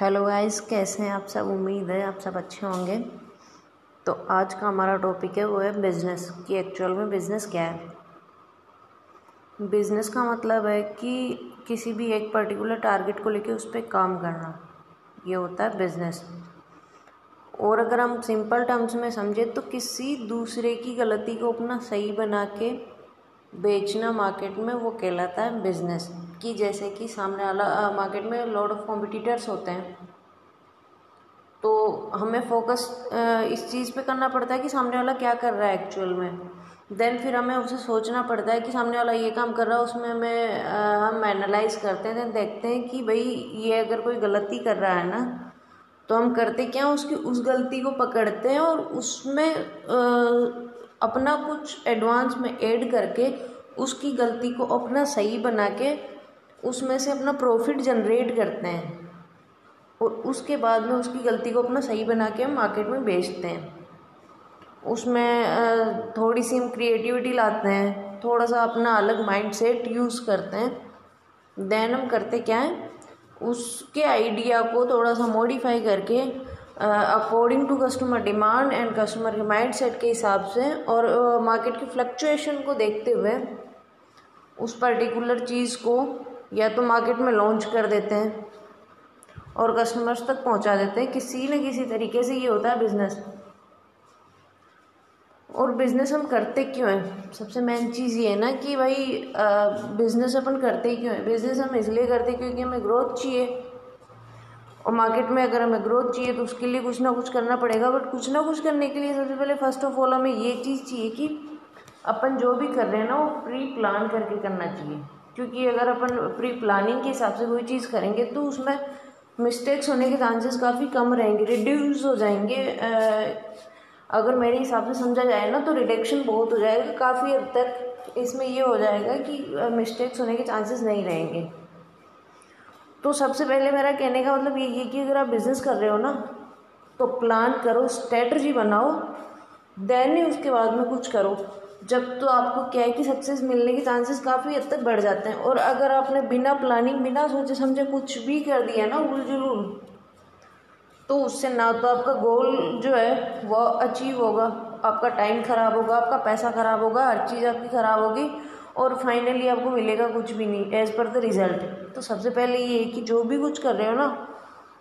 Hello guys कैसे हैं आप सब? उम्मीद है आप सब अच्छे होंगे। तो आज का हमारा टॉपिक है, वो है बिज़नेस कि एक्चुअल में बिज़नेस क्या है? बिज़नेस का मतलब है कि किसी भी एक पर्टिकुलर टारगेट को लेके उस पर काम करना। ये होता है बिज़नेस और अगर हम सिंपल टर्म्स में समझें तो किसी दूसरे की गलती को अपना सही बना के बेचना मार्केट में वो कहलाता है बिज़नेस कि जैसे कि सामने वाला मार्केट में लॉट ऑफ़ कॉम्पिटिटर्स होते हैं। तो हमें फोकस इस चीज़ पे करना पड़ता है कि सामने वाला क्या कर रहा है एक्चुअल में। देन फिर हमें उसे सोचना पड़ता है कि सामने वाला ये काम कर रहा है, उसमें हमें हम एनालाइज करते हैं देन देखते हैं कि भाई ये अगर कोई गलती कर रहा है ना तो हम करते क्या उसकी, उस गलती को पकड़ते हैं और उसमें अपना कुछ एडवांस में ऐड करके उसकी गलती को अपना सही बना के उसमें से अपना प्रॉफिट जनरेट करते हैं। और उसके बाद में उसकी गलती को अपना सही बना के हम मार्केट में बेचते हैं। उसमें थोड़ी सी हम क्रिएटिविटी लाते हैं, थोड़ा सा अपना अलग माइंड सेट यूज़ करते हैं। देन हम करते क्या है, उसके आइडिया को थोड़ा सा मॉडिफाई करके according to customer demand and customer के माइंड सेट के हिसाब से और मार्केट की फ्लक्चुएशन को देखते हुए, उस पर्टिकुलर चीज़ को या तो मार्केट में लॉन्च कर देते हैं और कस्टमर्स तक पहुँचा देते हैं। किसी न किसी तरीके से ये होता है बिज़नेस और बिज़नेस हम करते क्यों हैं? सबसे मेन चीज़ ये है ना कि भाई बिज़नेस अपन करते क्यों हैं? बिज़नेस हम इसलिए करते क्योंकि हमें ग्रोथ चाहिए। और मार्केट में अगर हमें ग्रोथ चाहिए तो उसके लिए कुछ ना कुछ करना पड़ेगा। बट कुछ ना कुछ करने के लिए सबसे पहले फ़र्स्ट ऑफ़ ऑल हमें ये चीज़ चाहिए कि अपन जो भी कर रहे हैं ना, वो प्री प्लान करके करना चाहिए। क्योंकि अगर अपन प्री प्लानिंग के हिसाब से कोई चीज़ करेंगे तो उसमें मिस्टेक्स होने के चांसेस काफ़ी कम रहेंगे रिड्यूस हो जाएँगे। अगर मेरे हिसाब से समझा जाए ना तो रिडक्शन बहुत हो जाएगा। काफ़ी हद तक इसमें ये हो जाएगा कि मिस्टेक्स होने के चांसेस नहीं रहेंगे। तो सबसे पहले मेरा कहने का मतलब ये कि अगर आप बिज़नेस कर रहे हो ना तो प्लान करो स्ट्रेटजी बनाओ देन ही उसके बाद में कुछ करो। जब तो आपको क्या है कि सक्सेस मिलने के चांसेस काफ़ी हद तक बढ़ जाते हैं। और अगर आपने बिना प्लानिंग बिना सोचे समझे कुछ भी कर दिया ना उल जुलूल तो उससे ना तो आपका गोल जो है, वो अचीव होगा। आपका टाइम ख़राब होगा, आपका पैसा ख़राब होगा, हर चीज़ आपकी ख़राब होगी और फाइनली आपको मिलेगा कुछ भी नहीं एज़ पर द रिज़ल्ट तो सबसे पहले ये है कि जो भी कुछ कर रहे हो ना,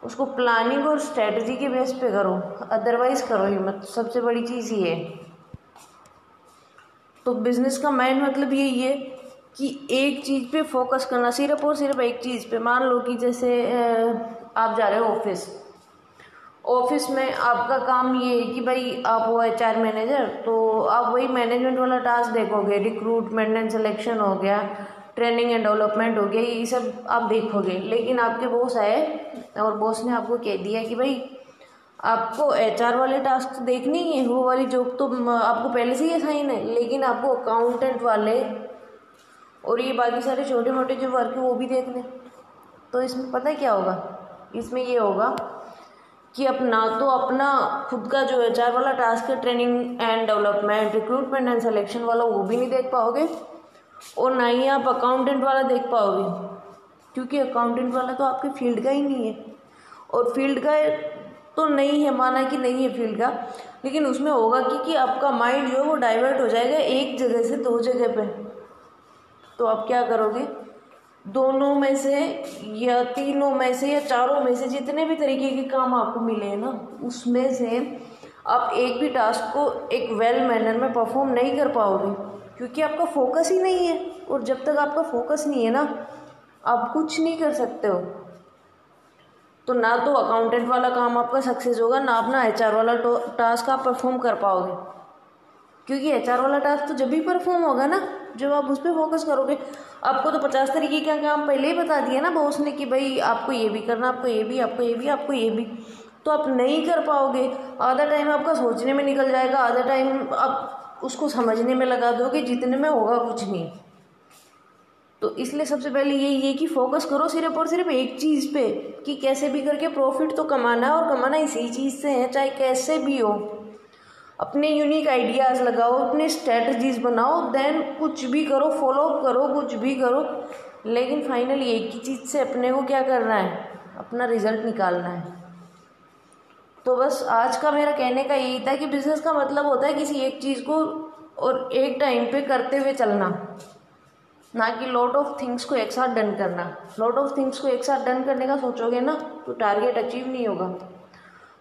उसको प्लानिंग और स्ट्रेटजी के बेस पे करो। अदरवाइज़ करो ही मत। सबसे बड़ी चीज़ ये है। तो बिज़नेस का मेन मतलब यही है कि एक चीज़ पे फोकस करना, सिर्फ़ और सिर्फ़ एक चीज़ पे। मान लो कि जैसे आप जा रहे हो ऑफ़िस ऑफ़िस में आपका काम ये है कि भाई आप हो एच आर मैनेजर तो आप वही मैनेजमेंट वाला टास्क देखोगे। रिक्रूटमेंट एंड सिलेक्शन हो गया ट्रेनिंग एंड डेवलपमेंट हो गया, ये सब आप देखोगे। लेकिन आपके बॉस आए और बॉस ने आपको कह दिया कि भाई आपको एच आर वाले टास्क तो देखने ही है वो वाली जॉब तो आपको पहले से ही असाइन है, लेकिन आपको अकाउंटेंट वाले और ये बाकी सारे छोटे मोटे जो वर्क है, वो भी देखने। तो इसमें पता है क्या होगा? इसमें ये होगा कि अपना तो अपना खुद का जो एच आर वाला टास्क है training and development recruitment and selection वाला, वो भी नहीं देख पाओगे और ना ही आप अकाउंटेंट वाला देख पाओगे। क्योंकि अकाउंटेंट वाला तो आपके फ़ील्ड का ही नहीं है। और फ़ील्ड का तो नहीं है माना कि नहीं है फ़ील्ड का। लेकिन उसमें होगा कि, कि आपका माइंड जो है वो डाइवर्ट हो जाएगा एक जगह से दो जगह पे। तो आप क्या करोगे? दोनों में से या तीनों में से या चारों में से जितने भी तरीके के काम आपको मिले हैं ना उसमें से आप एक भी टास्क को एक वेल मैनर में परफॉर्म नहीं कर पाओगे। क्योंकि आपका फोकस ही नहीं है और जब तक आपका फोकस नहीं है ना आप कुछ नहीं कर सकते हो। तो ना तो अकाउंटेंट वाला काम आपका सक्सेस होगा, ना अपना एचआर वाला टास्क आप परफॉर्म कर पाओगे। क्योंकि एचआर वाला टास्क तो जब भी परफॉर्म होगा ना, जब आप उस पर फोकस करोगे, आपको तो पचास तरीके का काम पहले ही बता दिया ना बॉस ने कि भाई आपको ये भी करना, आपको ये भी, आपको ये भी, आपको ये भी। तो आप नहीं कर पाओगे। आधा टाइम आपका सोचने में निकल जाएगा, आधा टाइम आप उसको समझने में लगा दोगे, जितने में होगा कुछ नहीं। तो इसलिए सबसे पहले यही है कि फोकस करो सिर्फ़ और सिर्फ़ एक चीज़ पे कि कैसे भी करके प्रॉफिट तो कमाना है और कमाना इसी चीज़ से है, चाहे कैसे भी हो। अपने यूनिक आइडियाज़ लगाओ, अपने स्ट्रेटजीज बनाओ देन कुछ भी करो फॉलो करो, कुछ भी करो। लेकिन फाइनली एक ही चीज़ से अपने को क्या करना है? अपना रिज़ल्ट निकालना है। तो बस आज का मेरा कहने का यही था कि बिज़नेस का मतलब होता है किसी एक चीज़ को और एक टाइम पे करते हुए चलना। ना कि लॉट ऑफ़ थिंग्स को एक साथ डन करना। लॉट ऑफ़ थिंग्स को एक साथ डन करने का सोचोगे ना तो टारगेट अचीव नहीं होगा।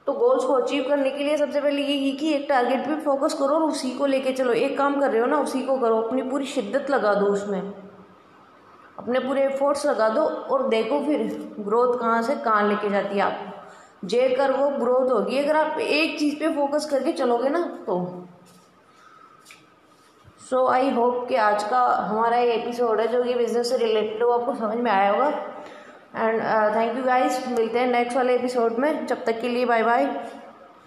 तो गोल्स को अचीव करने के लिए सबसे पहले ये कि एक टारगेट पे फोकस करो और उसी को लेके चलो। एक काम कर रहे हो ना, उसी को करो। अपनी पूरी शिद्दत लगा दो उसमें। अपने पूरे एफर्ट्स लगा दो और देखो फिर ग्रोथ कहाँ से, कहाँ लेके जाती है आप। जे कर वो ग्रोथ होगी। अगर आप एक चीज़ पे फोकस करके चलोगे ना तो। सो आई होप कि आज का हमारा ये एपिसोड है जो कि बिज़नेस से रिलेटेड हो, आपको समझ में आया होगा। एंड थैंक यू गाइस मिलते हैं नेक्स्ट वाले एपिसोड में। जब तक के लिए बाय बाय